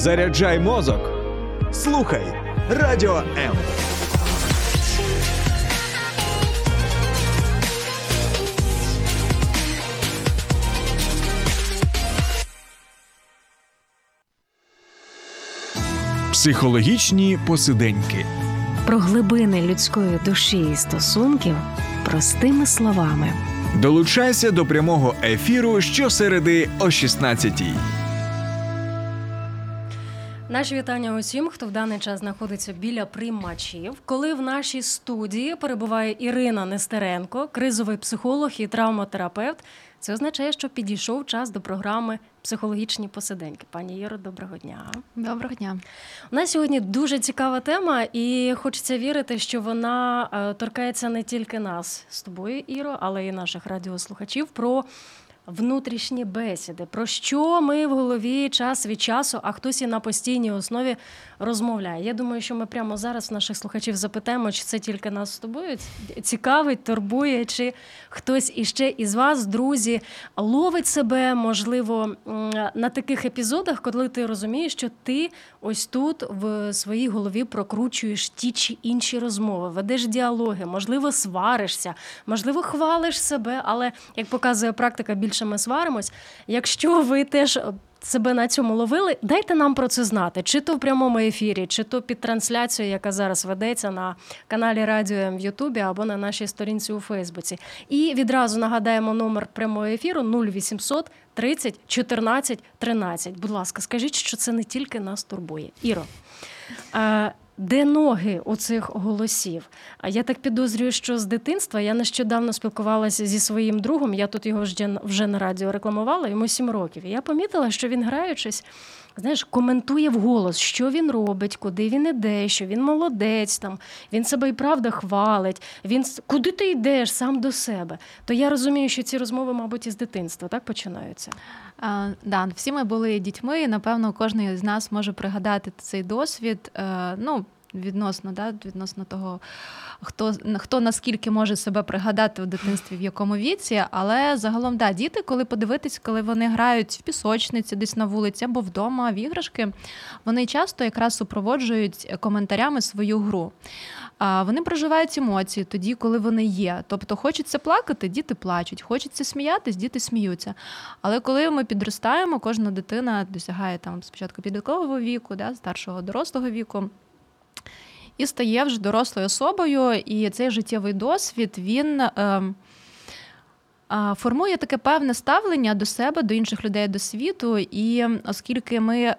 Заряджай мозок. Слухай Радіо М. Психологічні посиденьки. Про глибини людської душі і стосунків простими словами. Долучайся до прямого ефіру щосереди о 16-й. Наші вітання усім, хто в даний час знаходиться біля приймачів. Коли в нашій студії перебуває Ірина Нестеренко, кризовий психолог і травматерапевт, це означає, що підійшов час до програми Психологічні посиденьки. Пані Іро, доброго дня. Доброго дня. У нас сьогодні дуже цікава тема, і хочеться вірити, що вона е, торкається не тільки нас з тобою, Іро, але й наших радіослухачів. про внутрішні бесіди, про що ми в голові час від часу, а хтось і на постійній основі розмовляє. Я думаю, що ми прямо зараз наших слухачів запитаємо, чи це тільки нас з тобою цікавить, турбує, чи хтось іще із вас, друзі, ловить себе, можливо, на таких епізодах, коли ти розумієш, що ти ось тут в своїй голові прокручуєш ті чи інші розмови, ведеш діалоги, можливо, сваришся, можливо, хвалиш себе, але як показує практика, більше ми сваримось. Якщо ви теж себе на цьому ловили, дайте нам про це знати, чи то в прямому ефірі, чи то під трансляцією, яка зараз ведеться на каналі Радіо М в Ютубі або на нашій сторінці у Фейсбуці. І відразу нагадаємо номер прямого ефіру 0800 30 14 13. Будь ласка, скажіть, що це не тільки нас турбує. Іро. Де ноги у цих голосів? А я так підозрюю, що з дитинства я нещодавно спілкувалася зі своїм другом. Я тут його вже на радіо рекламувала, йому сім років. І я помітила, що він граючись знаєш, коментує вголос, що він робить, куди він іде, що він молодець, там він себе і правда хвалить. Він куди ти йдеш сам до себе? То я розумію, що ці розмови, мабуть, із дитинства так починаються. А, да, всі ми були дітьми, і напевно кожен з нас може пригадати цей досвід. Е, ну, відносно да, відносно того, хто хто наскільки може себе пригадати в дитинстві, в якому віці. Але загалом, да, діти, коли подивитись, коли вони грають в пісочниці, десь на вулиці або вдома в іграшки, вони часто якраз супроводжують коментарями свою гру. А вони проживають емоції тоді, коли вони є. Тобто, хочеться плакати, діти плачуть, хочеться сміятись, діти сміються. Але коли ми підростаємо, кожна дитина досягає там спочатку підліткового віку, да, старшого дорослого віку і стає вже дорослою особою, і цей життєвий досвід він. Е, Формує таке певне ставлення до себе, до інших людей, до світу, і оскільки ми, е,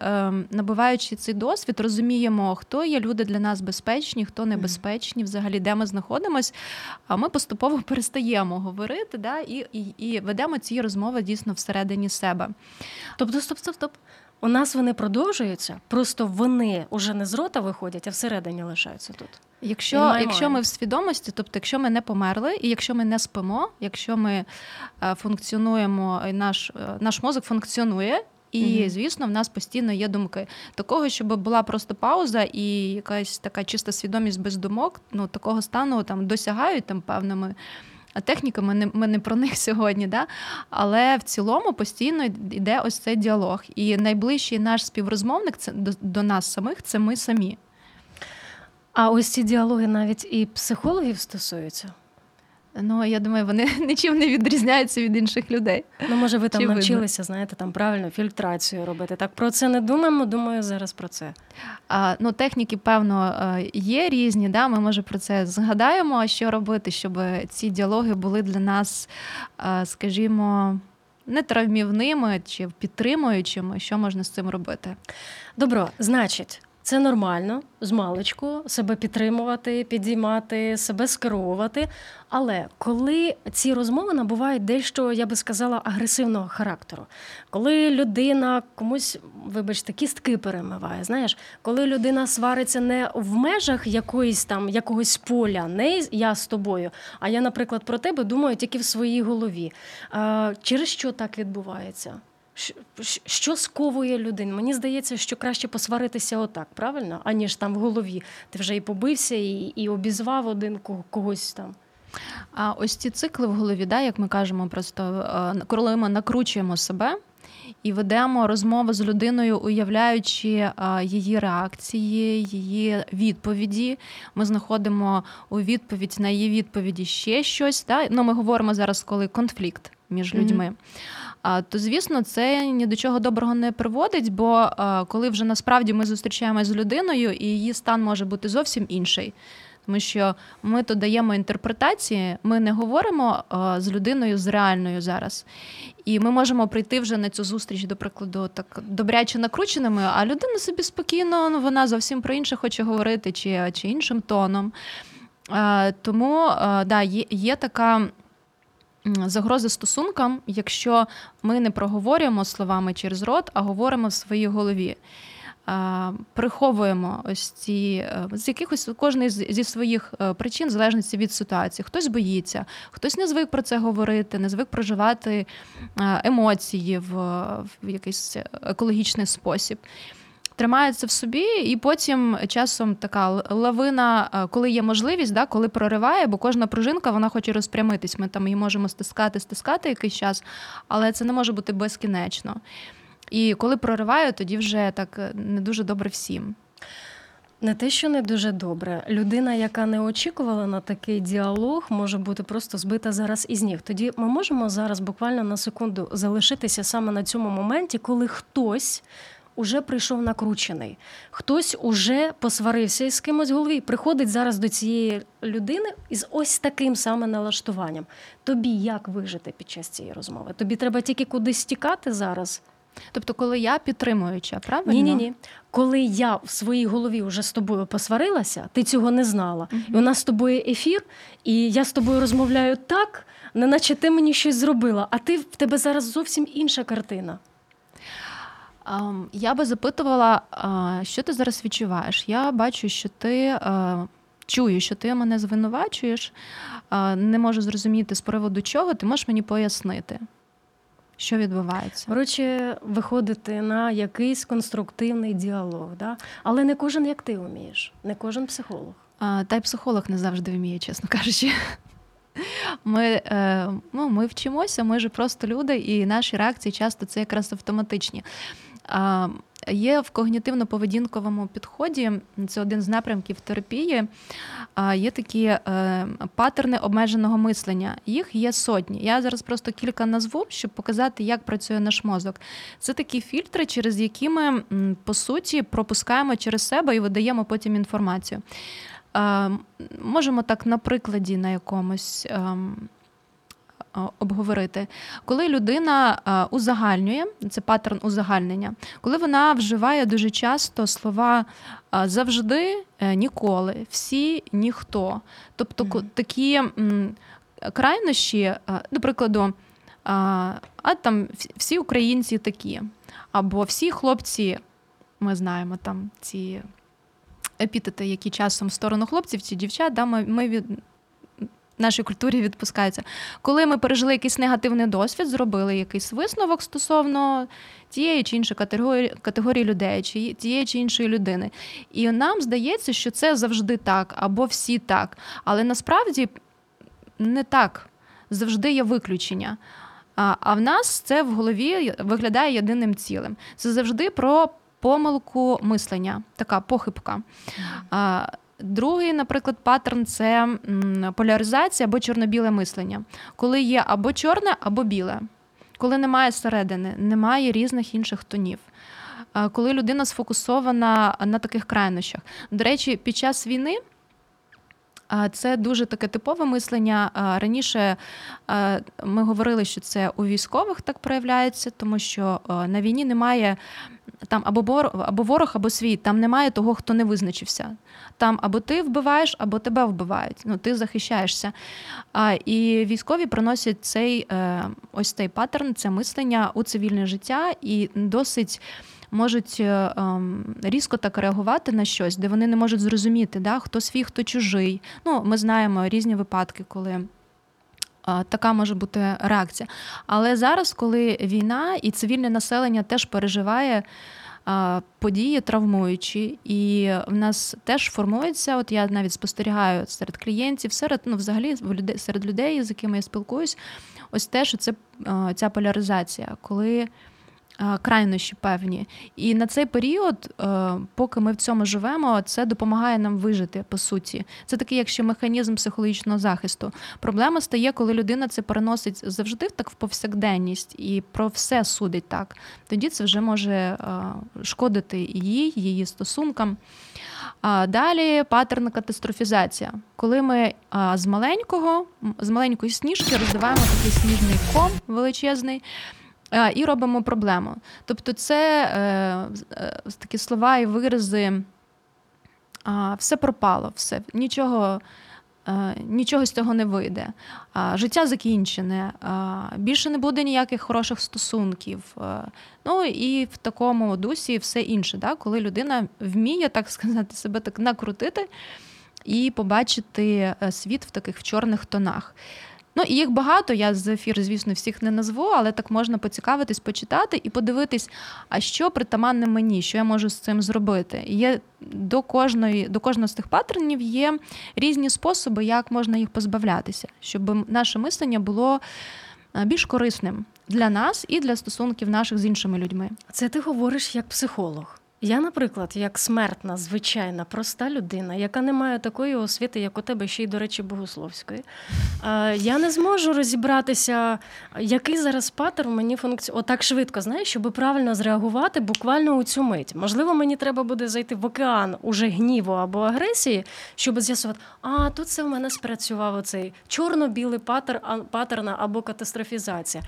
набуваючи цей досвід, розуміємо, хто є люди для нас безпечні, хто небезпечні, взагалі де ми знаходимось, а ми поступово перестаємо говорити, да, і і, і ведемо ці розмови дійсно всередині себе. Тобто, стоп, стоп, стоп. У нас вони продовжуються, просто вони уже не з рота виходять, а всередині лишаються тут. Якщо якщо ми в свідомості, тобто, якщо ми не померли, і якщо ми не спимо, якщо ми е, функціонуємо, наш е, наш мозок функціонує. І, звісно, в нас постійно є думки. Такого, щоб була просто пауза і якась така чиста свідомість без думок, ну такого стану там досягають там певними техніка, ми не ми не про них сьогодні, да? але в цілому постійно йде ось цей діалог. І найближчий наш співрозмовник це до, до нас самих це ми самі. А ось ці діалоги навіть і психологів стосуються. Ну, я думаю, вони нічим не відрізняються від інших людей. Ну, може, ви там Чи навчилися, знаєте, там правильно фільтрацію робити. Так про це не думаємо. Думаю, зараз про це. А, Ну, техніки, певно, е, є різні. Да? Ми може про це згадаємо, що робити, щоб ці діалоги були для нас, е, скажімо. Не травмівними чи підтримуючими, що можна з цим робити? Добро, значить, це нормально з маличку себе підтримувати, підіймати, себе скеровувати. Але коли ці розмови набувають дещо, я би сказала, агресивного характеру, коли людина комусь, вибачте, кістки перемиває, знаєш, коли людина свариться не в межах якоїсь там якогось поля, не я з тобою, а я, наприклад, про тебе думаю тільки в своїй голові. Через що так відбувається? Що сковує людину? Мені здається, що краще посваритися отак, правильно? Аніж там в голові. Ти вже і побився, і і обізвав один когось там. А ось ці цикли в голові, да, як ми кажемо, просто коли ми накручуємо себе і ведемо розмову з людиною, уявляючи її реакції, її відповіді. Ми знаходимо у відповідь на її відповіді ще щось. Да? Ну, Ми говоримо зараз, коли конфлікт між людьми. Mm-hmm. То, звісно, це ні до чого доброго не приводить, бо коли вже насправді ми зустрічаємося з людиною, і її стан може бути зовсім інший. Тому що ми то даємо інтерпретації, ми не говоримо з людиною з реальною зараз. І ми можемо прийти вже на цю зустріч, до прикладу, так добряче накрученими, а людина собі спокійно, ну, вона зовсім про інше хоче говорити чи, чи іншим тоном. Тому да, є, є така. Загроза стосункам, якщо ми не проговорюємо словами через рот, а говоримо в своїй голові приховуємо ось ці е, з якихось кожний зі своїх е, причин, в залежності від ситуації. Хтось боїться, хтось не звик про це говорити, не звик проживати е, емоції в, в якийсь екологічний спосіб. Тримається в собі, і потім часом така лавина, коли є можливість, да, коли прориває, бо кожна пружинка вона хоче розпрямитись. Ми там її можемо стискати, стискати якийсь час, але це не може бути безкінечно. І коли прориваю, тоді вже так е, не дуже добре всім. Не те, що не дуже добре. Людина, яка не очікувала на такий діалог, може бути просто збита зараз із ніг. Тоді ми можемо зараз буквально на секунду залишитися саме на цьому моменті, коли хтось уже прийшов накручений, хтось уже посварився із кимось в голові, приходить зараз до цієї людини із ось таким саме налаштуванням. Тобі як вижити під час цієї розмови? Тобі треба тільки кудись тікати зараз. Тобто, коли я підтримуюча, правильно? Ні, ні, ні. Коли я в своїй голові вже з тобою посварилася, ти цього не знала. uh І у нас з тобою ефір, і я з тобою розмовляю так, неначе ти мені щось зробила, а ти в тебе зараз зовсім інша картина. Я би запитувала, що ти зараз відчуваєш? Я бачу, що ти чую, що ти мене звинувачуєш, не можу зрозуміти з приводу чого, ти можеш мені пояснити. Що відбувається? Коротше, виходити на якийсь конструктивний діалог, да? але не кожен як ти вмієш, не кожен психолог. Та й психолог не завжди вміє, чесно кажучи. Ми е, ну, ми вчимося, ми ж просто люди, і наші реакції часто це якраз автоматичні. Є в когнітивно-поведінковому підході, це один з напрямків терапії. Є такі е, патерни обмеженого мислення. Їх є сотні. Я зараз просто кілька назву, щоб показати, як працює наш мозок. Це такі фільтри, через які ми по суті пропускаємо через себе і видаємо потім інформацію. Можемо так на прикладі на якомусь. Обговорити. Коли людина узагальнює, це паттерн узагальнення, коли вона вживає дуже часто слова завжди, е, ніколи, всі, ніхто. Тобто mm-hmm. такі крайнощі, до прикладу, а там всі українці такі, або всі хлопці, ми знаємо там ці. Епітети, які часом в сторону хлопців чи дівчат, да, ми ми від, нашій культурі відпускаються. Коли ми пережили якийсь негативний досвід, зробили якийсь висновок стосовно тієї чи іншої категорії категорії людей, чи тієї чи іншої людини. І нам здається, що це завжди так, або всі так. Але насправді не так. Завжди є виключення. А в нас це в голові виглядає єдиним цілим. Це завжди про помилку мислення, така похибка. Другий, наприклад, паттерн це поляризація або чорно-біле мислення, коли є або чорне, або біле, коли немає середини, немає різних інших тонів. Коли людина сфокусована на таких крайнощах. До речі, під час війни це дуже таке типове мислення. Раніше ми говорили, що це у військових так проявляється, тому що на війні немає там або ворог, або ворог, або свій, там немає того, хто не визначився. Там або ти вбиваєш, або тебе вбивають. Ну, ти захищаєшся. А, І військові приносять цей е, ось цей паттерн, це мислення у цивільне життя і досить. Можуть е, ем, різко так реагувати на щось, де вони не можуть зрозуміти, да, хто свій, хто чужий. Ну, Ми знаємо різні випадки, коли така може бути реакція. Але зараз, коли війна і цивільне населення теж переживає події травмуючі, і в нас теж формується. От я навіть спостерігаю серед клієнтів, серед ну, взагалі серед людей, з якими я спілкуюсь, ось теж це ця поляризація, коли крайнощі певні. І на цей період, поки ми в цьому живемо, це допомагає нам вижити по суті. Це такий, якщо механізм психологічного захисту. Проблема стає, коли людина це переносить завжди так в повсякденність і про все судить так. Тоді це вже може шкодити їй, її стосункам. Далі паттерн катастрофізація. Коли ми з маленького, з маленької сніжки роздиваємо такий сніжний ком величезний. І робимо проблему. Тобто, це е, е, такі слова і вирази, все пропало, все, нічого Е, нічого з цього не вийде. Життя закінчене, більше не буде ніяких хороших стосунків. Ну і в такому дусі все інше, да? коли людина вміє, так сказати, себе так накрутити і побачити світ в таких в чорних тонах. Ну і їх багато. Я з ефір, звісно, всіх не назву, але так можна поцікавитись, почитати і подивитись, а що притаманне мені, що я можу з цим зробити. Є до кожної, до кожного з тих паттернів є різні способи, як можна їх позбавлятися, щоб наше мислення було е, більш корисним для нас і для стосунків наших з іншими людьми. Це ти говориш як психолог. Я, наприклад, як смертна, звичайна, проста людина, яка не має такої освіти, як у тебе, ще й, до речі, богословської. Я не зможу розібратися, який зараз патер мені функціонує отак швидко, знаєш, щоб правильно зреагувати буквально у цю мить. Можливо, мені треба буде зайти в океан уже гніву або агресії, щоб з'ясувати, а тут це в мене спрацював оцей чорно-білий патер, паттерн або катастрофізація.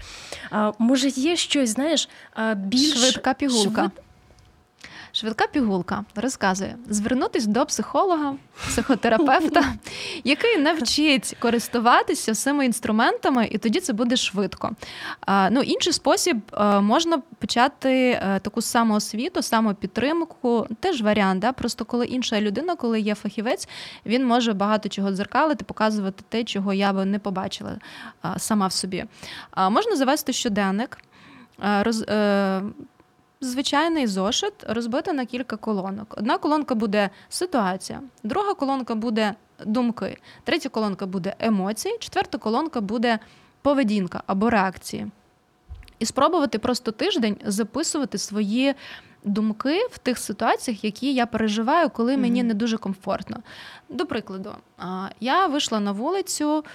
Може, є щось, знаєш, більш швидка пігулка. Швид... Швидка пігулка розказує: звернутись до психолога, психотерапевта, який навчить користуватися всіми інструментами, і тоді це буде швидко. Ну, Інший спосіб можна почати е, таку самоосвіту, самопідтримку, теж варіант. Да? Просто коли інша людина, коли є фахівець, він може багато чого дзеркалити, показувати те, чого я би не побачила сама в собі. Можна завести щоденник. Роз, е, звичайний зошит розбити на кілька колонок. Одна колонка буде ситуація, друга колонка буде думки, третя колонка буде емоції, четверта колонка буде поведінка або реакції. І спробувати просто тиждень записувати свої думки в тих ситуаціях, які я переживаю, коли мені mm-hmm. не дуже комфортно. До прикладу, я вийшла на вулицю,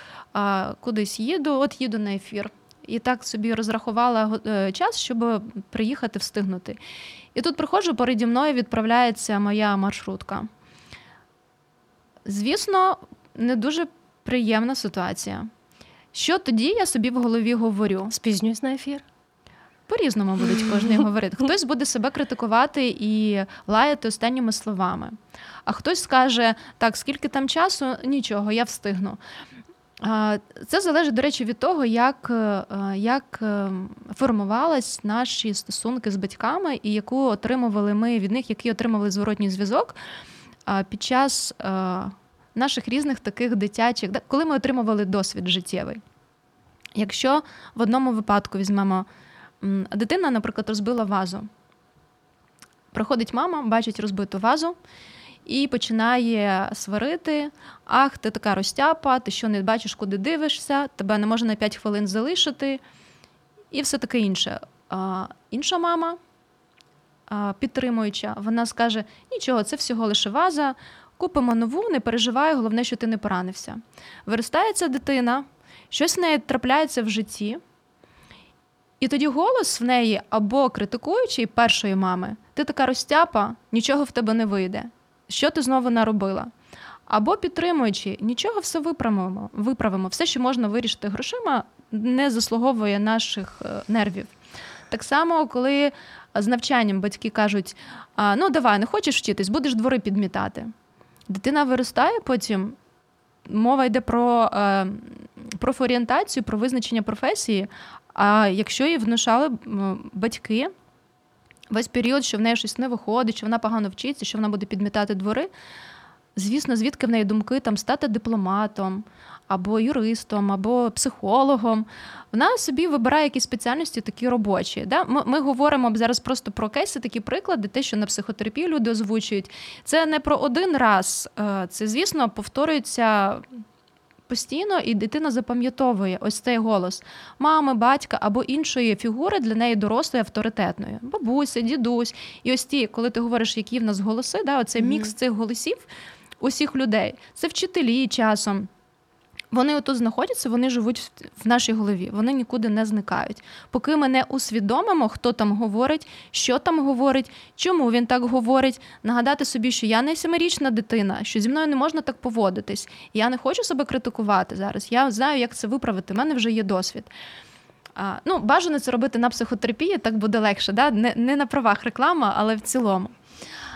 кудись їду, от їду на ефір і так собі розрахувала е, час, щоб приїхати встигнути. І тут приходжу, переді мною відправляється моя маршрутка. Звісно, не дуже приємна ситуація. Що тоді я собі в голові говорю? Спізнююсь на ефір. По-різному будуть кожен говорити. Хтось буде себе критикувати і лаяти останніми словами. А хтось скаже: так, скільки там часу, нічого, я встигну. Це залежить, до речі, від того, як е, як е, формувались наші стосунки з батьками, і яку отримували ми від них, який отримували зворотній зв'язок під час е, наших різних таких дитячих, коли ми отримували досвід життєвий. Якщо в одному випадку візьмемо дитина, наприклад, розбила вазу, приходить мама, бачить розбиту вазу і починає сварити. Ах, ти така розтяпа, ти що не бачиш, куди дивишся, тебе не можна на 5 хвилин залишити, і все таке інше. А, Інша мама, а, підтримуюча, вона скаже: нічого, це всього лише ваза, купимо нову, не переживай, головне, що ти не поранився. Виростається дитина, щось в неї трапляється в житті. І тоді голос в неї або критикуючий першої мами, ти така розтяпа, нічого в тебе не вийде що ти знову наробила. Або підтримуючи, нічого все виправимо, виправимо. Все, що можна вирішити грошима, не заслуговує наших е, нервів. Так само, коли з навчанням батьки кажуть: ну давай, не хочеш вчитись, будеш двори підмітати. Дитина виростає потім. Мова йде про е, профорієнтацію, про визначення професії. А якщо їй внушали батьки, весь період, що в неї щось не виходить, що вона погано вчиться, що вона буде підмітати двори. Звісно, звідки в неї думки там стати дипломатом, або юристом, або психологом. Вона собі вибирає якісь спеціальності такі робочі. Да? Ми ми говоримо зараз просто про кейси, такі приклади, те, що на психотерапії люди озвучують. Це не про один раз. Е, це, звісно, повторюється постійно, і дитина запам'ятовує ось цей голос мами, батька або іншої фігури для неї дорослої авторитетної, бабуся, дідусь. І ось ті, коли ти говориш, які в нас голоси, да, оцей мікс цих голосів усіх людей. Це вчителі часом. Вони отут знаходяться, вони живуть в нашій голові, вони нікуди не зникають. Поки ми не усвідомимо, хто там говорить, що там говорить, чому він так говорить. Нагадати собі, що я не семирічна дитина, що зі мною не можна так поводитись. Я не хочу себе критикувати зараз. Я знаю, як це виправити. У мене вже є досвід. А, Ну, Бажано це робити на психотерапії, так буде легше. Да? Не не на правах реклама, але в цілому.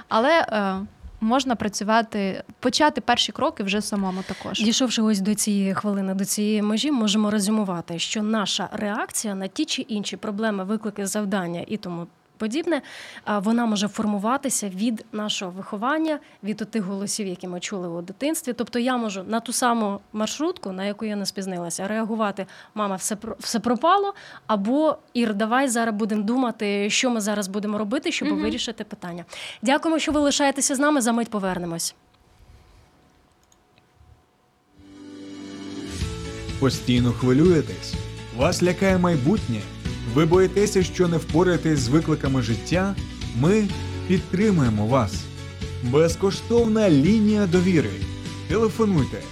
Але. Е, можна працювати, почати перші кроки вже самому також. Дійшовши ось до цієї хвилини, до цієї межі, можемо резюмувати, що наша реакція на ті чи інші проблеми, виклики, завдання і тому подібне, вона може формуватися від нашого виховання, від тих голосів, які ми чули у дитинстві. Тобто я можу на ту саму маршрутку, на яку я не спізнилася, реагувати Мама, все все пропало. Або Ір, давай зараз будемо думати, що ми зараз будемо робити, щоб угу. вирішити питання. Дякуємо, що ви лишаєтеся з нами. За мить повернемось. Постійно хвилюєтесь, вас лякає майбутнє. Ви боїтеся, що не впораєтесь з викликами життя? Ми підтримуємо вас. Безкоштовна лінія довіри. Телефонуйте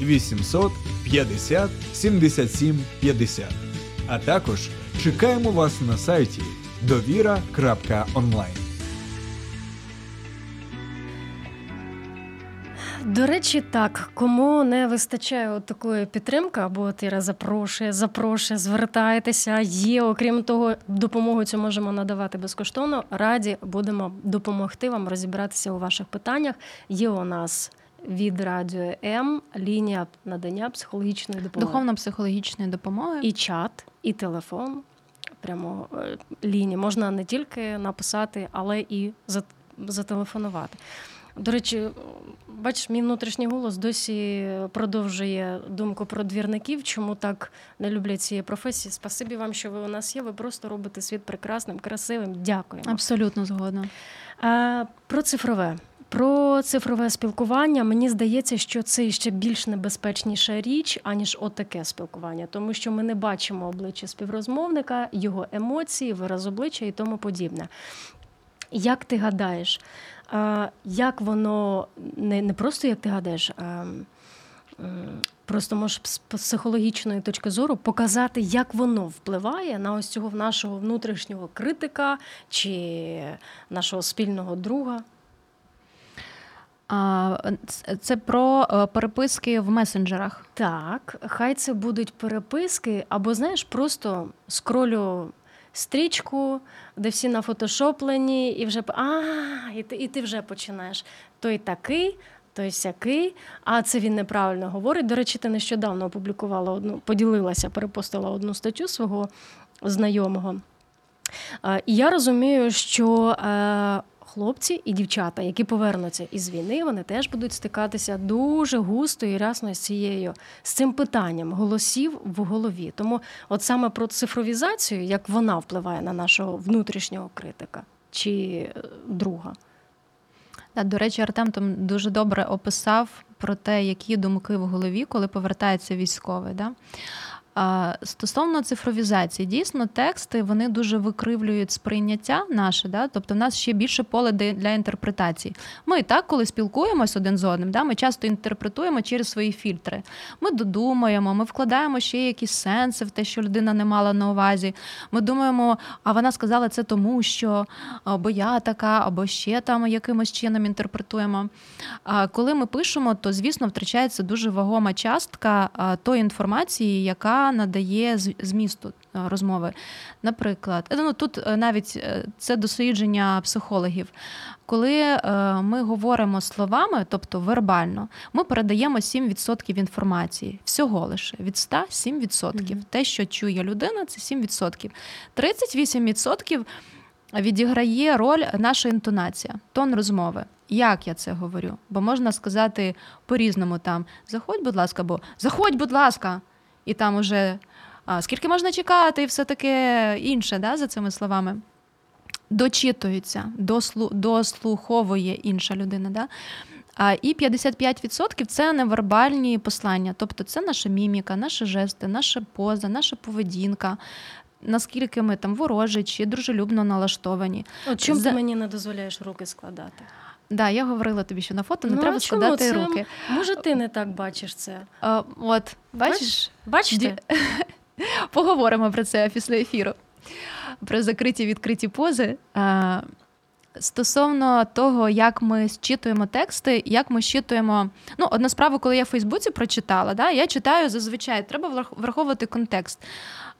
0800 50 77 50. А також чекаємо вас на сайті довіра.онлайн. До речі, так кому не вистачає от такої підтримки, або Тіра запрошує, запрошує, звертайтеся. Є, окрім того, допомогу цю можемо надавати безкоштовно. Раді будемо допомогти вам розібратися у ваших питаннях. Є у нас від радіо М лінія надання психологічної допомоги. Духовно-психологічної допомоги і чат, і телефон. Прямо е, лінії можна не тільки написати, але і зателефонувати. До речі, бачиш, мій внутрішній голос досі продовжує думку про двірників, чому так не люблять цієї професії. Спасибі вам, що ви у нас є. Ви просто робите світ прекрасним, красивим. Дякуємо. Абсолютно згодна. Про цифрове. Про цифрове спілкування мені здається, що це ще більш небезпечніша річ, аніж отаке спілкування, тому що ми не бачимо обличчя співрозмовника, його емоції, вираз обличчя і тому подібне. Як ти гадаєш, як воно не не просто як ти гадаєш, а просто можеш з психологічної точки зору показати, як воно впливає на ось цього нашого внутрішнього критика чи нашого спільного друга? Це про е, переписки в месенджерах. Так, хай це будуть переписки, або знаєш, просто скролю стрічку, де всі нафотошоплені, і вже а, і ти, і ти вже починаєш. Той такий. Той сякий, а це він неправильно говорить. До речі, ти нещодавно опублікувала одну, поділилася, перепостила одну статтю свого знайомого. І я розумію, що е, хлопці і дівчата, які повернуться із війни, вони теж будуть стикатися дуже густо і рясно з цією з цим питанням голосів в голові. Тому, от саме про цифровізацію, як вона впливає на нашого внутрішнього критика чи е, друга. До речі, Артем там дуже добре описав про те, які думки в голові, коли повертається військовий. Да? Стосовно цифровізації, дійсно, тексти вони дуже викривлюють сприйняття наше, да? тобто в нас ще більше поле для інтерпретації. Ми так, коли спілкуємось один з одним, да? ми часто інтерпретуємо через свої фільтри. Ми додумаємо, ми вкладаємо ще якісь сенси в те, що людина не мала на увазі. Ми думаємо, а вона сказала це тому, що або я така, або ще там якимось чином інтерпретуємо. А коли ми пишемо, то звісно втрачається дуже вагома частка тої інформації, яка надає змісту е, розмови. Наприклад, ну тут е, навіть е, це дослідження психологів. Коли ми говоримо словами, тобто вербально, ми передаємо 7% інформації. Всього лише від 100 – 7%. Mm-hmm. Те, що чує людина, це 7%. 38% відіграє роль наша інтонація, тон розмови. Як я це говорю? Бо можна сказати по-різному там заходь, будь ласка, або заходь, будь ласка і там уже а, скільки можна чекати, і все таке інше, да, за цими словами. Дочитується, дослу, дослуховує інша людина. Да? А і 55% це невербальні послання, тобто це наша міміка, наші жести, наша поза, наша поведінка. Наскільки ми там ворожі чи дружелюбно налаштовані. От чому За- ти мені не дозволяєш руки складати? Да, я говорила тобі, що на фото не Ну, треба складати Це- руки. Може, ти не так бачиш це? А, от, бачиш, Бачите? поговоримо про це після ефіру. Про закриті відкриті пози. А, Стосовно того, як ми зчитуємо тексти, як ми зчитуємо. Ну, одна справа, коли я в Фейсбуці прочитала, да, я читаю зазвичай, треба враховувати контекст.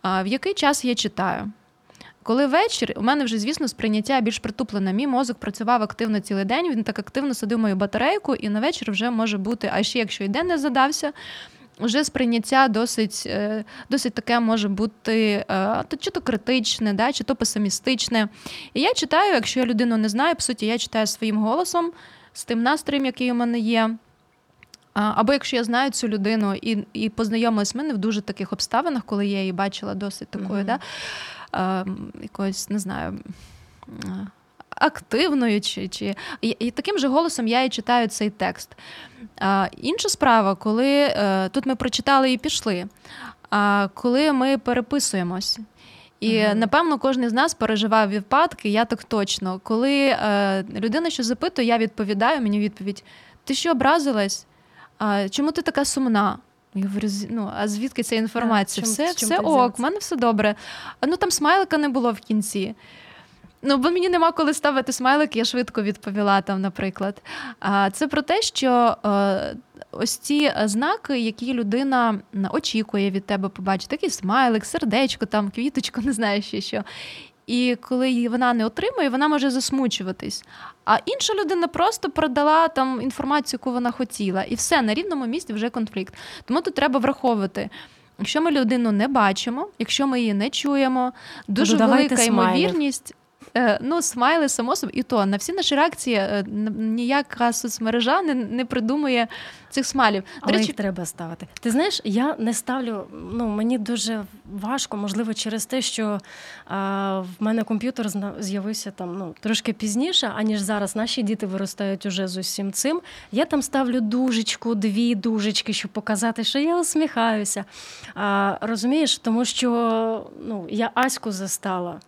А, в який час я читаю? Коли вечір, у мене вже, звісно, сприйняття більш притуплене. Мій мозок працював активно цілий день, він так активно садив мою батарейку, і на вечір вже може бути, а ще якщо і день не задався, вже сприйняття досить, е, досить таке може бути е, то чи то критичне, да, чи то песимістичне. І я читаю, якщо я людину не знаю, по суті, я читаю своїм голосом, з тим настроєм, який у мене є. Або якщо я знаю цю людину і і познайомилась з мене в дуже таких обставинах, коли я її бачила досить такою, Мгм. да, а, якоюсь, не знаю, активною, чи, чи... І, таким же голосом я і читаю цей текст. А, Інша справа, коли е, тут ми прочитали і пішли, а коли ми переписуємось. І Мгм. напевно кожен з нас переживав випадки, я так точно. Коли е, людина що запитує, я відповідаю, мені відповідь: ти що образилась? А, чому ти така сумна? Я говорю, ну, а звідки ця інформація? чим- все чим все ти ок, в мене все добре. А ну там смайлика не було в кінці. Ну, бо мені нема коли ставити смайлик, я швидко відповіла там, наприклад. А це про те, що е, ось ці знаки, які людина очікує від тебе побачити, такий смайлик, сердечко, там, квіточку, не знаю ще що. І коли її вона не отримує, вона може засмучуватись. А інша людина просто продала там інформацію, яку вона хотіла, і все на рівному місці вже конфлікт. Тому тут треба враховувати. Якщо ми людину не бачимо, якщо ми її не чуємо, дуже Додавайте велика смайлів. ймовірність. Е, Ну, смайли, само собі, і то на всі наші реакції е, ніяка соцмережа не, не придумує цих смайлів. До Але речі, їх треба ставити. Ти знаєш, я не ставлю. Ну мені дуже важко, можливо, через те, що а, в мене комп'ютер з'явився там ну трошки пізніше, аніж зараз. Наші діти виростають уже з усім цим. Я там ставлю дужечку, дві дужечки, щоб показати, що я усміхаюся. А, розумієш, тому що ну я Аську застала.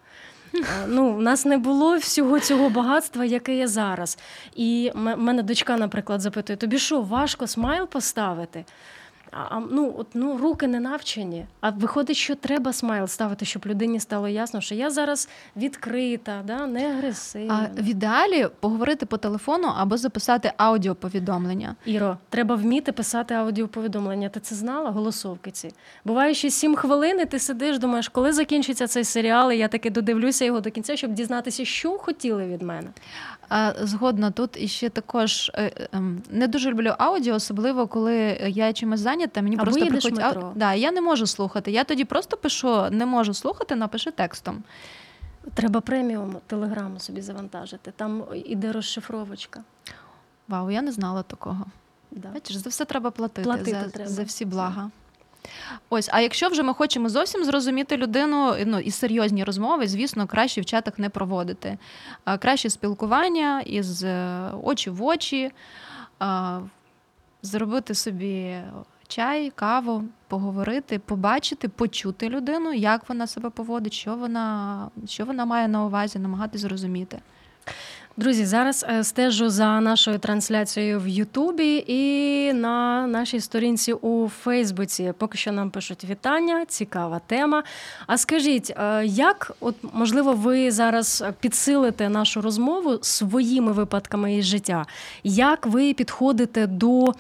А, Ну, у нас не було всього цього багатства, яке є зараз. І мене дочка, наприклад, запитує: тобі що, важко смайл поставити? А, ну, от, ну, руки не навчені. А виходить, що треба смайл ставити, щоб людині стало ясно, що я зараз відкрита, да, не агресивна. а в ідеалі поговорити по телефону або записати аудіоповідомлення. Іро, треба вміти писати аудіоповідомлення. Ти це знала? Голосовки ці. Буває, що сім хвилин, і ти сидиш, думаєш, коли закінчиться цей серіал, і я таки додивлюся його до кінця, щоб дізнатися, що хотіли від мене. А, Згодна тут і ще також е, ем, не дуже люблю аудіо, особливо коли я чимось зайнята. Мені Або просто їдеш приходять метро. ау- Да, я не можу слухати. Я тоді просто пишу, не можу слухати, напиши текстом. Треба преміум телеграму собі завантажити. Там іде розшифровочка. Вау, я не знала такого. Да. Бачиш, за все треба платити, Платити за, треба. за всі блага. Ось, а якщо вже ми хочемо зовсім зрозуміти людину, ну і серйозні розмови, звісно, краще в чатах не проводити. Краще спілкування із е, очі в очі, зробити собі чай, каву, поговорити, побачити, почути людину, як вона себе поводить, що вона, що вона має на увазі, намагатись зрозуміти. Друзі, зараз е, стежу за нашою трансляцією в Ютубі і на нашій сторінці у Фейсбуці. Поки що нам пишуть вітання, цікава тема. А скажіть, е, як, от можливо, ви зараз підсилите нашу розмову своїми випадками із життя? Як ви підходите до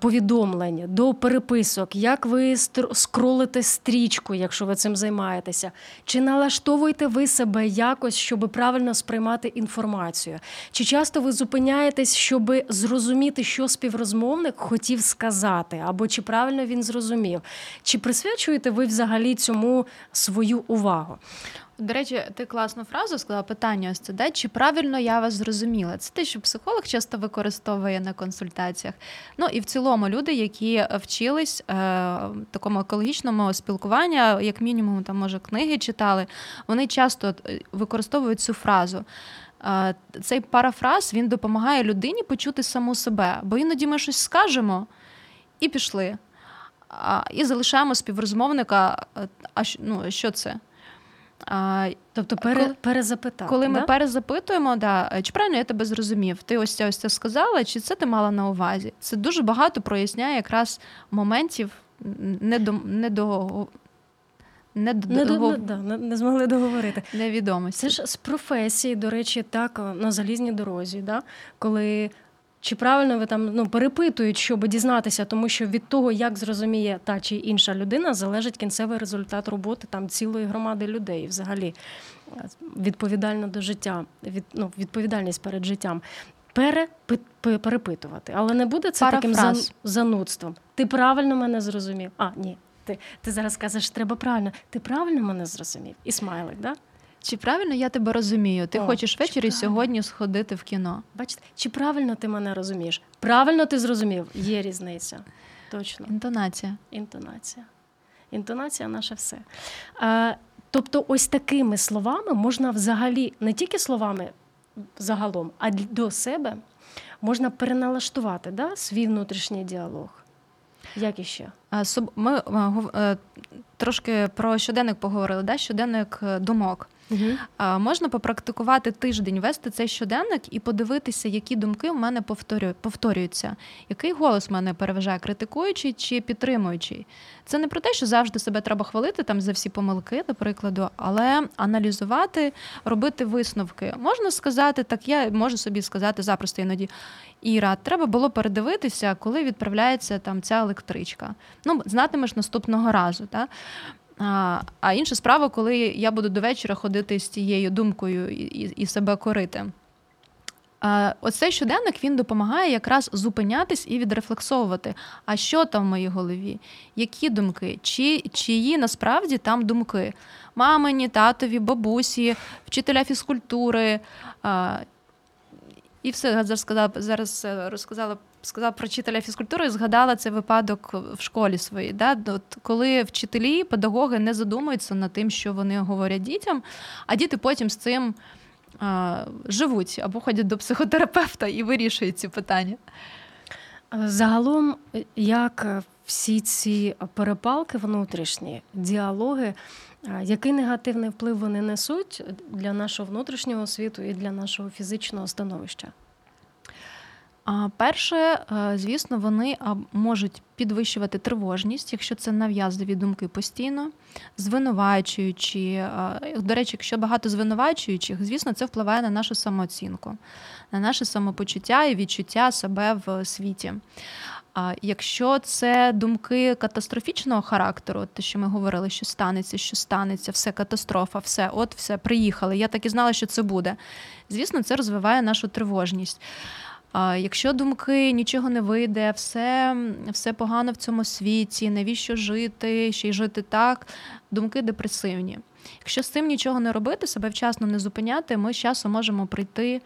повідомлень, до переписок? Як ви скролите стрічку, якщо ви цим займаєтеся? Чи налаштовуєте ви себе якось, щоб правильно сприймати інформацію? Чи часто ви зупиняєтесь, щоб зрозуміти, що співрозмовник хотів сказати, або чи правильно він зрозумів? Чи присвячуєте ви взагалі цьому свою увагу? До речі, ти класну фразу сказала питання ось це, да? чи правильно я вас зрозуміла? Це те, що психолог часто використовує на консультаціях. Ну і в цілому люди, які вчились е, такому екологічному спілкуванню, як мінімум, там може книги читали, вони часто е, використовують цю фразу. е, цей парафраз він допомагає людині почути саму себе. Бо іноді ми щось скажемо і пішли. І залишаємо співрозмовника. е, А ну, що це? А, Тобто пере, Коли- перезапитати. коли ми перезапитуємо, да, е, чи правильно я тебе зрозумів, ти ось це ось це сказала, чи це ти мала на увазі? Це дуже багато проясняє якраз моментів не до не до не до, не, до- не, да, не, не змогли договорити. невідомості. Це ж з професії, до речі, так на залізній дорозі, да? коли чи правильно ви там ну, перепитують, щоб дізнатися, тому що від того, як зрозуміє та чи інша людина, залежить кінцевий результат роботи там цілої громади людей, взагалі е, відповідально до життя, від, ну, відповідальність перед життям. Перепи- перепитувати, але не буде це таким Парафраз. зан- занудством. Ти правильно мене зрозумів. А, ні. Ти, ти зараз кажеш, треба правильно. Ти правильно мене зрозумів? І смайлик, да? Чи правильно я тебе розумію? Ти О, хочеш ввечері сьогодні сходити в кіно? Бачите, чи правильно ти мене розумієш? Правильно ти зрозумів? Є різниця. Точно. Інтонація. Інтонація. Інтонація наше все. А, тобто, ось такими словами можна взагалі, не тільки словами загалом, а до себе можна переналаштувати да, свій внутрішній діалог. Як іще? Ми е, трошки про щоденник поговорили, да? щоденник е, думок. Угу. Можна попрактикувати тиждень, вести цей щоденник і подивитися, які думки в мене повторю- повторюються, який голос в мене переважає, критикуючий чи підтримуючий. Це не про те, що завжди себе треба хвалити там за всі помилки, до прикладу, але аналізувати, робити висновки. Можна сказати, так я можу собі сказати запросто іноді. Іра, треба було передивитися, коли відправляється там ця електричка. Ну, знатимеш наступного разу. Та? А, а інша справа, коли я буду до вечора ходити з тією думкою і, і, і себе корити. А, Оцей щоденник він допомагає якраз зупинятись і відрефлексовувати. А що там в моїй голові? Які думки? Чи, чиї насправді там думки? Мамині, татові, бабусі, вчителя фізкультури. А, і все зараз сказала, зараз е, розказала, сказала про вчителя фізкультури згадала цей випадок в школі своїй. Да? От коли вчителі, педагоги не задумуються над тим, що вони говорять дітям, а діти потім з цим а, живуть або ходять до психотерапевта і вирішують ці питання. Загалом, як всі ці перепалки внутрішні, діалоги, який негативний вплив вони несуть для нашого внутрішнього світу і для нашого фізичного становища? А перше, е, звісно, вони можуть підвищувати тривожність, якщо це нав'язливі думки постійно, звинувачуючи. е, До речі, якщо багато звинувачуючих, звісно, це впливає на нашу самооцінку, на наше самопочуття і відчуття себе в світі. А якщо це думки катастрофічного характеру, те, що ми говорили, що станеться, що станеться, все катастрофа, все, от все, приїхали. Я так і знала, що це буде. Звісно, це розвиває нашу тривожність. Якщо думки нічого не вийде, все, все погано в цьому світі, навіщо жити, ще й жити так, думки депресивні. Якщо з цим нічого не робити, себе вчасно не зупиняти, ми з часом можемо прийти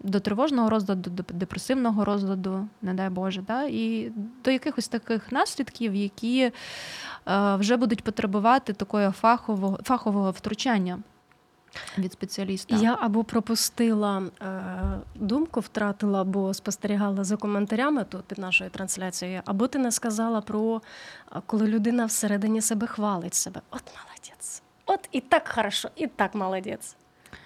до тривожного розладу, до депресивного розладу, не дай Боже, да? і до якихось таких наслідків, які е, вже будуть потребувати такого фахового, фахового втручання від спеціаліста. Я або пропустила е, думку, втратила, або спостерігала за коментарями тут під нашою трансляцією, або ти не сказала про е, коли людина всередині себе хвалить себе. От молодець, от і так хорошо, і так молодець.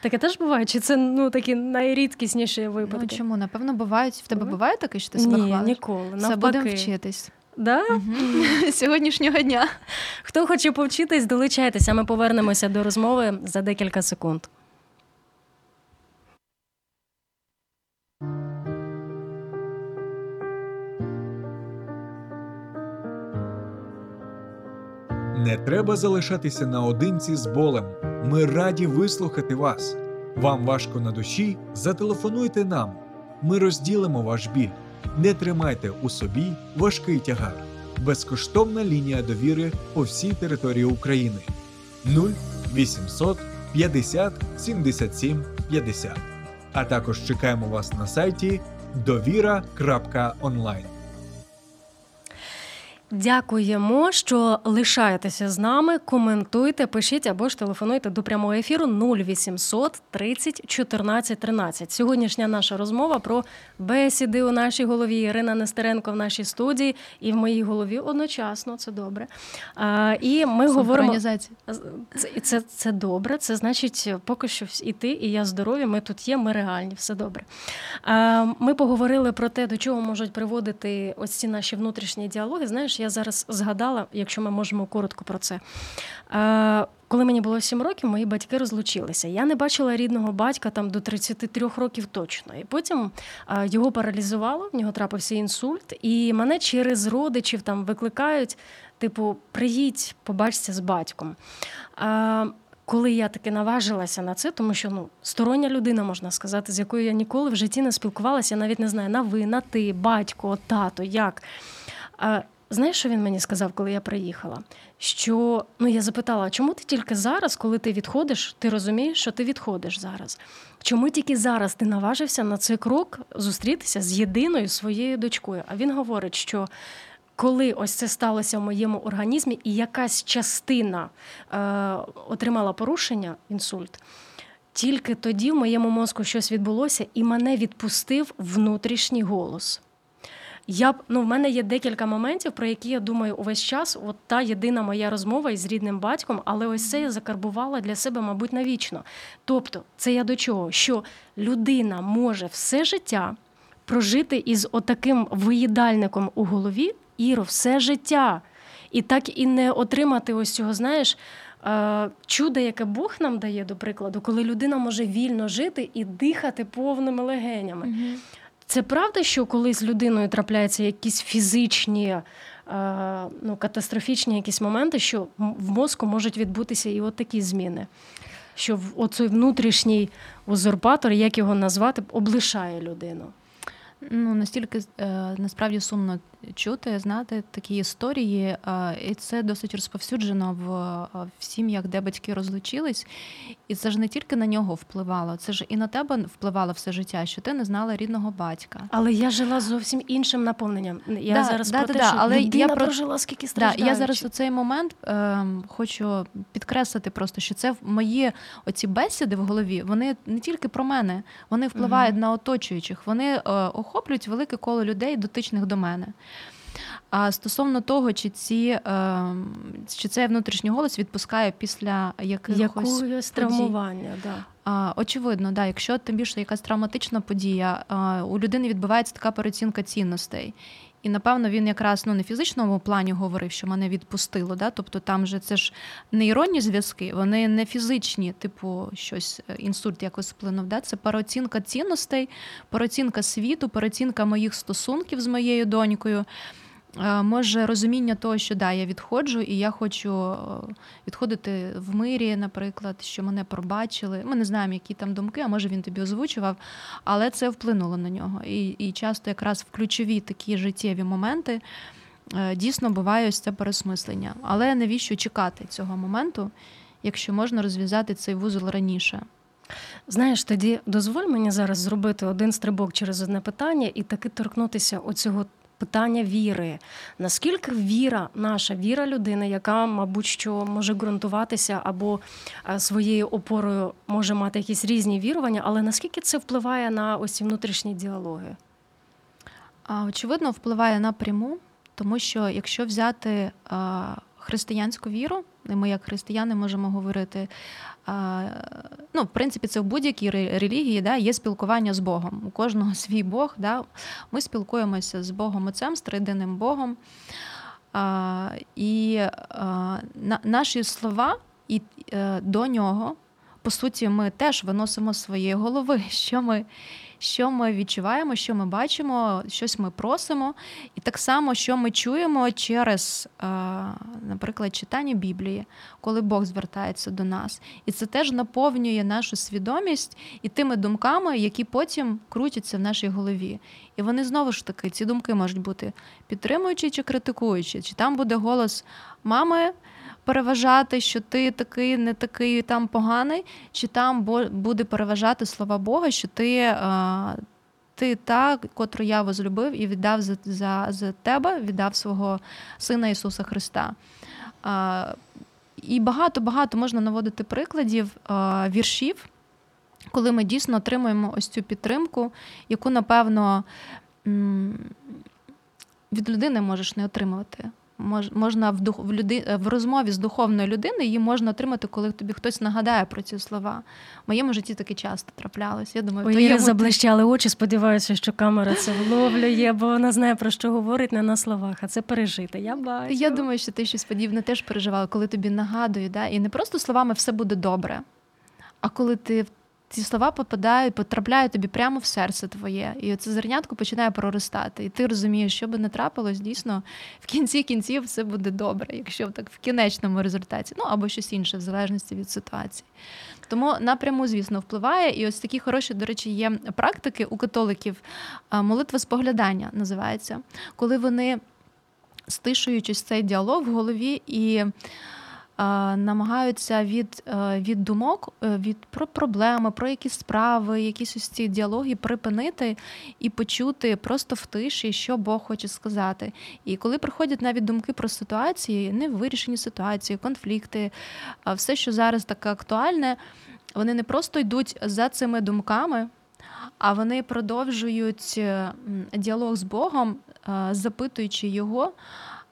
Таке теж буває? Чи це ну такі найрідкісніші випадки? Ну чому? Напевно, бувають. В тебе Буває? таке, що ти себе Ні, хвалиш? ніколи. Це будемо вчитись. Да? Сьогоднішнього дня. Хто хоче повчитись, долучайтеся. Ми повернемося до розмови за декілька секунд. Не треба залишатися наодинці з болем. Ми раді вислухати вас. Вам важко на душі? Зателефонуйте нам. Ми розділимо ваш біль. Не тримайте у собі важкий тягар. Безкоштовна лінія довіри по всій території України 0800 50 77 50. А також чекаємо вас на сайті довіра.онлайн. Дякуємо, що лишаєтеся з нами. Коментуйте, пишіть або ж телефонуйте до прямого ефіру 0800 30 14 13. Сьогоднішня наша розмова про бесіди у нашій голові. Ірина Нестеренко в нашій студії і в моїй голові одночасно. Це добре. А, І ми говоримо це, це, це добре. Це значить, поки що і ти, і я здорові. Ми тут є, ми реальні, все добре. А, Ми поговорили про те, до чого можуть приводити ось ці наші внутрішні діалоги. Знаєш я зараз згадала, якщо ми можемо коротко про це. Е, коли мені було 7 років, мої батьки розлучилися. Я не бачила рідного батька там до 33 років точно. І потім е, його паралізувало, в нього трапився інсульт, і мене через родичів там викликають: типу, приїдь, побачся з батьком. Е, коли я таки наважилася на це, тому що ну стороння людина можна сказати, з якою я ніколи в житті не спілкувалася, я навіть не знаю на ви, на ти, батько, тато, як. Знаєш, що він мені сказав, коли я приїхала? Що ну я запитала, чому ти тільки зараз, коли ти відходиш, ти розумієш, що ти відходиш зараз? Чому тільки зараз ти наважився на цей крок зустрітися з єдиною своєю дочкою? А він говорить, що коли ось це сталося в моєму організмі, і якась частина е, отримала порушення, інсульт, тільки тоді в моєму мозку щось відбулося, і мене відпустив внутрішній голос. Я б ну в мене є декілька моментів, про які я думаю увесь час. От та єдина моя розмова із рідним батьком, але ось це я закарбувала для себе, мабуть, навічно. Тобто, це я до чого? Що людина може все життя прожити із отаким виїдальником у голові іро, все життя, і так і не отримати ось цього, знаєш. Е, чудо, яке Бог нам дає, до прикладу, коли людина може вільно жити і дихати повними легенями. Mm-hmm. Це правда, що коли з людиною трапляються якісь фізичні, е, ну, катастрофічні якісь моменти, що в мозку можуть відбутися і от такі зміни. Що оцей внутрішній узурпатор, як його назвати, облишає людину. Ну настільки е, насправді сумно чути, знати такі історії, е, і це досить розповсюджено в, е, в сім'ях, де батьки розлучились. І це ж не тільки на нього впливало, це ж і на тебе впливало все життя, що ти не знала рідного батька. Але я жила зовсім іншим наповненням. Я да, зараз да, про те, да, що але людина я прожила скільки страждаючи. Да, Я зараз у цей момент е, хочу підкреслити просто, що це мої оці бесіди в голові. Вони не тільки про мене, вони впливають угу. на оточуючих. Вони е, охоплюють велике коло людей, дотичних до мене. А стосовно того, чи ці ем, чи цей внутрішній голос відпускає після якихось якогось травмування, да. Очевидно, да, якщо тим більше якась травматична подія, у людини відбувається така переоцінка цінностей. І напевно він якраз ну не фізичному плані говорив, що мене відпустило. Да? Тобто там же це ж нейронні зв'язки, вони не фізичні, типу щось е, інсульт якось вплинув. Да? Це переоцінка цінностей, переоцінка світу, переоцінка моїх стосунків з моєю донькою. Е, може розуміння того, що да, я відходжу, і я хочу е, відходити в мирі, наприклад, що мене пробачили. Ми не знаємо, які там думки, а може він тобі озвучував, але це вплинуло на нього. І і часто якраз в ключові такі життєві моменти е, дійсно буває ось це пересмислення. Але навіщо чекати цього моменту, якщо можна розв'язати цей вузол раніше? Знаєш, тоді дозволь мені зараз зробити один стрибок через одне питання і таки торкнутися оцього питання віри. Наскільки віра, наша віра людини, яка, мабуть, що може ґрунтуватися або е, своєю опорою може мати якісь різні вірування, але наскільки це впливає на ось ці внутрішні діалоги? Очевидно, впливає напряму, тому що якщо взяти християнську віру, ми, як християни, можемо говорити. Ну, в принципі, це в будь-якій релігії да, є спілкування з Богом. У кожного свій Бог. Да. Ми спілкуємося з Богом Отцем, з триєдиним Богом. А, І а, на, наші слова і е, до нього, по суті, ми теж виносимо своєї голови, що ми що ми відчуваємо, що ми бачимо, щось ми просимо, і так само, що ми чуємо через, е, наприклад, читання Біблії, коли Бог звертається до нас. І це теж наповнює нашу свідомість і тими думками, які потім крутяться в нашій голові. І вони знову ж таки, ці думки можуть бути підтримуючі чи критикуючі, чи там буде голос мами переважати, що ти такий, не такий там поганий, чи там буде переважати слова Бога, що ти ти та, котру я возлюбив і віддав за за, за тебе, віддав свого Сина Ісуса Христа. А, І багато-багато можна наводити прикладів а, віршів, коли ми дійсно отримуємо ось цю підтримку, яку, напевно, від людини можеш не отримувати. Можна в дух в люди в розмові з духовною людиною її можна отримати, коли тобі хтось нагадає про ці слова. В моєму житті таке часто траплялось. Я думаю, Ой, її заблищали очі. Сподіваюся, що камера це вловлює, бо вона знає про що говорить не на словах, а це пережити. Я бачу. Я думаю, що ти щось подібне теж переживала, коли тобі нагадують, да? і не просто словами все буде добре. А коли ти ці слова попадають, потрапляють тобі прямо в серце твоє, і це зернятко починає проростати. І ти розумієш, що би не трапилось, дійсно в кінці кінців все буде добре, якщо так в кінечному результаті, ну або щось інше, в залежності від ситуації. Тому напряму, звісно, впливає. І ось такі хороші, до речі, є практики у католиків. Молитва споглядання називається, коли вони стишуючись цей діалог в голові і намагаються від е, від думок, е, від про проблеми, про якісь справи, якісь ось ці діалоги припинити і почути просто в тиші, що Бог хоче сказати. І коли приходять навіть думки про ситуації, невирішені ситуації, конфлікти, все, що зараз таке актуальне, вони не просто йдуть за цими думками. А вони продовжують е, діалог з Богом, запитуючи його,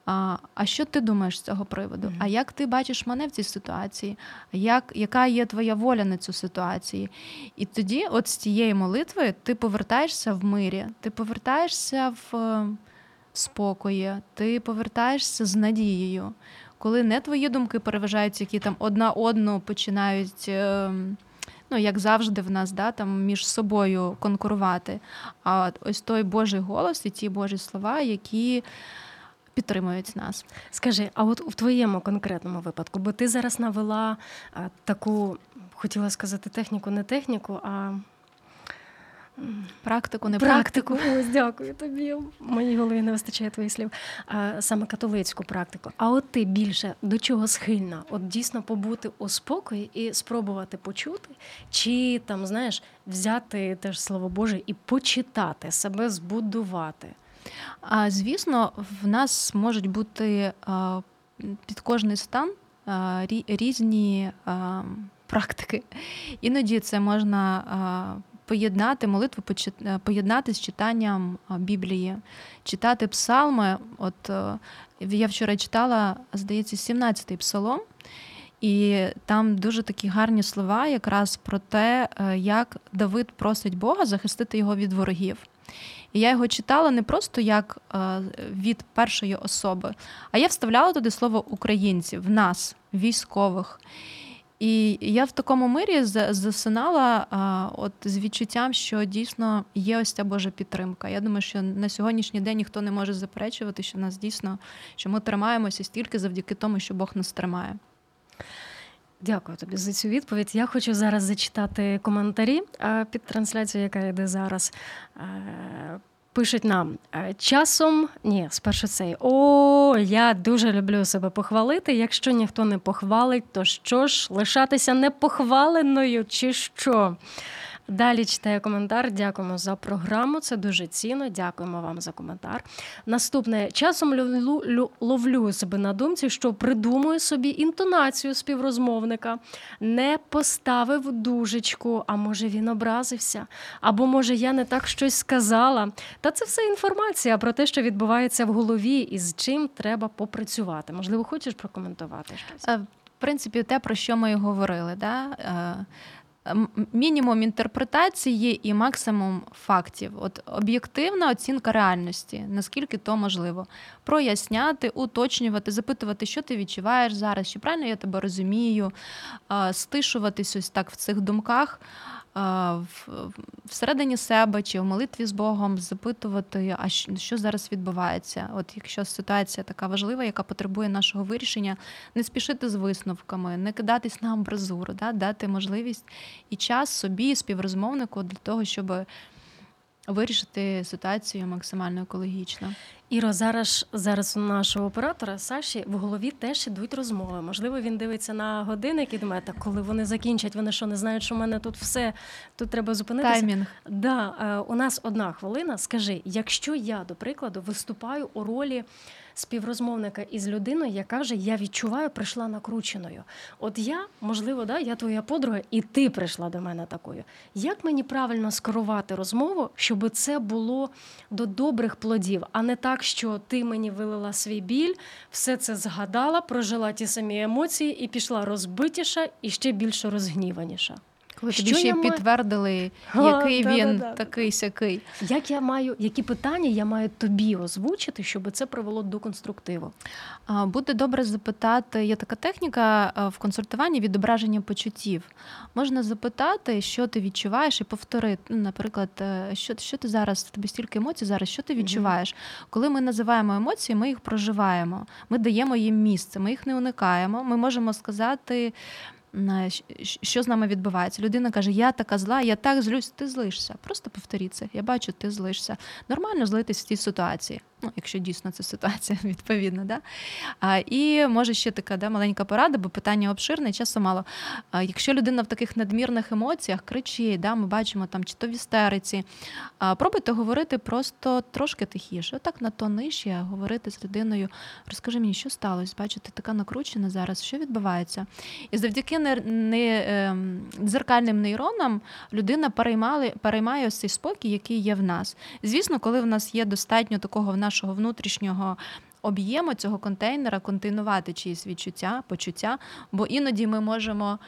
а а що ти думаєш з цього приводу? Mm-hmm. А як ти бачиш мене в цій ситуації? Як, Яка є твоя воля на цю ситуацію? І тоді, от з цієї молитви, ти повертаєшся в мирі, ти повертаєшся в е, спокої, ти повертаєшся з надією, коли не твої думки переважають, які там одна одну починають. Е, ну, як завжди, в нас да, там між собою конкурувати. А ось той Божий голос і ті Божі слова, які підтримують нас. Скажи, а от у твоєму конкретному випадку, бо ти зараз навела а, таку, хотіла сказати, техніку, не техніку, а практику, не практику. практику. Ось дякую тобі. Моїй голові не вистачає твоїх слів. А, Саме католицьку практику. А от ти більше до чого схильна? От дійсно побути у спокої і спробувати почути, чи там, знаєш, взяти теж слово Боже і почитати себе збудувати. А звісно, в нас можуть бути під кожний стан різні практики. Іноді це можна. Поєднати молитву, поєднати з читанням Біблії, читати псалми. От я вчора читала, здається, 17-й псалом, і там дуже такі гарні слова, якраз про те, е, як Давид просить Бога захистити його від ворогів. І я його читала не просто як е, від першої особи, а я вставляла туди слово українців, в нас, військових. І я в такому мирі засинала от з відчуттям, що дійсно є ось ця Божа підтримка. Я думаю, що на сьогоднішній день ніхто не може заперечувати, що нас дійсно що ми тримаємося стільки завдяки тому, що Бог нас тримає. Дякую тобі за цю відповідь. Я хочу зараз зачитати коментарі під трансляцією, яка йде зараз. Е, пишуть нам «Е, часом, ні, спершу цей о, я дуже люблю себе похвалити. Якщо ніхто не похвалить, то що ж лишатися непохваленою, чи що? Далі читаю коментар. Дякуємо за програму. Це дуже цінно. Дякуємо вам за коментар. Наступне часом ловлю, себе на думці, що придумую собі інтонацію співрозмовника, не поставив дужечку, а може він образився, або може я не так щось сказала. Та це все інформація про те, що відбувається в голові, і з чим треба попрацювати. Можливо, хочеш прокоментувати щось? Е, в принципі, те, про що ми і говорили, да? Мінімум інтерпретації і максимум фактів. От об'єктивна оцінка реальності, наскільки то можливо, проясняти, уточнювати, запитувати, що ти відчуваєш зараз, чи правильно я тебе розумію, стишуватись ось так в цих думках всередині себе чи в молитві з Богом запитувати, а що зараз відбувається. От якщо ситуація така важлива, яка потребує нашого вирішення, не спішити з висновками, не кидатись на амбразуру, да, дати можливість і час собі, співрозмовнику для того, щоб вирішити ситуацію максимально екологічно. Іро, зараз, зараз у нашого оператора Саші в голові теж ідуть розмови. Можливо, він дивиться на годинник і думає, так коли вони закінчать, вони що не знають, що в мене тут все, тут треба зупинитися. Таймінг. Да, е, у нас одна хвилина. Скажи, якщо я, до прикладу, виступаю у ролі співрозмовника із людиною, яка вже я відчуваю, прийшла накрученою. От я, можливо, да, я твоя подруга, і ти прийшла до мене такою. Як мені правильно скерувати розмову, щоб це було до добрих плодів, а не так, що ти мені вилила свій біль, все це згадала, прожила ті самі емоції і пішла розбитіша і ще більше розгніваніша. Коли тобі ще маю? підтвердили, А, який він да-да-да. такий сякий. Як я маю, які питання я маю тобі озвучити, щоб це привело до конструктиву? Буде добре запитати. Є така техніка в консультуванні відображення почуттів. Можна запитати, що ти відчуваєш, і повторити. Ну, Наприклад, е, що, що ти зараз, тобі стільки емоцій зараз, що ти відчуваєш? Коли ми називаємо емоції, ми їх проживаємо, ми даємо їм місце, ми їх не уникаємо. Ми можемо сказати. Що з нами відбувається? Людина каже: Я така зла, я так злюсь. Ти злишся. Просто повторіться. Я бачу, ти злишся. Нормально злитись в цій ситуації. Ну, якщо дійсно це ситуація, відповідно, да? А, і може ще така да, маленька порада, бо питання обширне, часу мало. А, якщо людина в таких надмірних емоціях кричить, да, ми бачимо там чи то в істериці, а, пробуйте говорити просто трошки тихіше. Отак на то нижче говорити з людиною. Розкажи мені, що сталося? Бачу, ти така накручена зараз, що відбувається? І завдяки не, не, ем, дзеркальним нейронам людина переймає ось цей спокій, який є в нас. Звісно, коли в нас є достатньо такого в нашого внутрішнього об'єму цього контейнера, контейнувати чиїсь відчуття, почуття, бо іноді ми можемо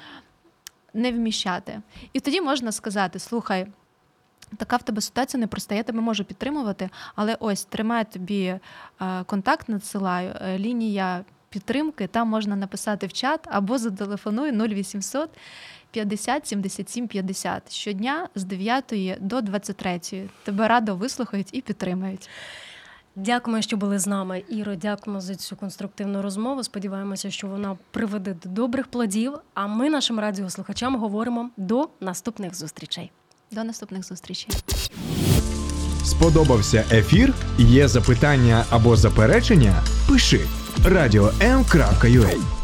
не вміщати. І тоді можна сказати: слухай. Така в тебе ситуація непроста, я тебе можу підтримувати, але ось тримаю тобі е, контакт, надсилаю, е, лінія підтримки, там можна написати в чат або зателефонуй 0800 50 77 50 щодня з 9 до 23. Тебе радо вислухають і підтримають. Дякуємо, що були з нами. Іро, дякуємо за цю конструктивну розмову. Сподіваємося, що вона приведе до добрих плодів. А ми нашим радіослухачам говоримо до наступних зустрічей. До наступних зустрічей. Сподобався ефір? Є запитання або заперечення? Пиши радіом.ua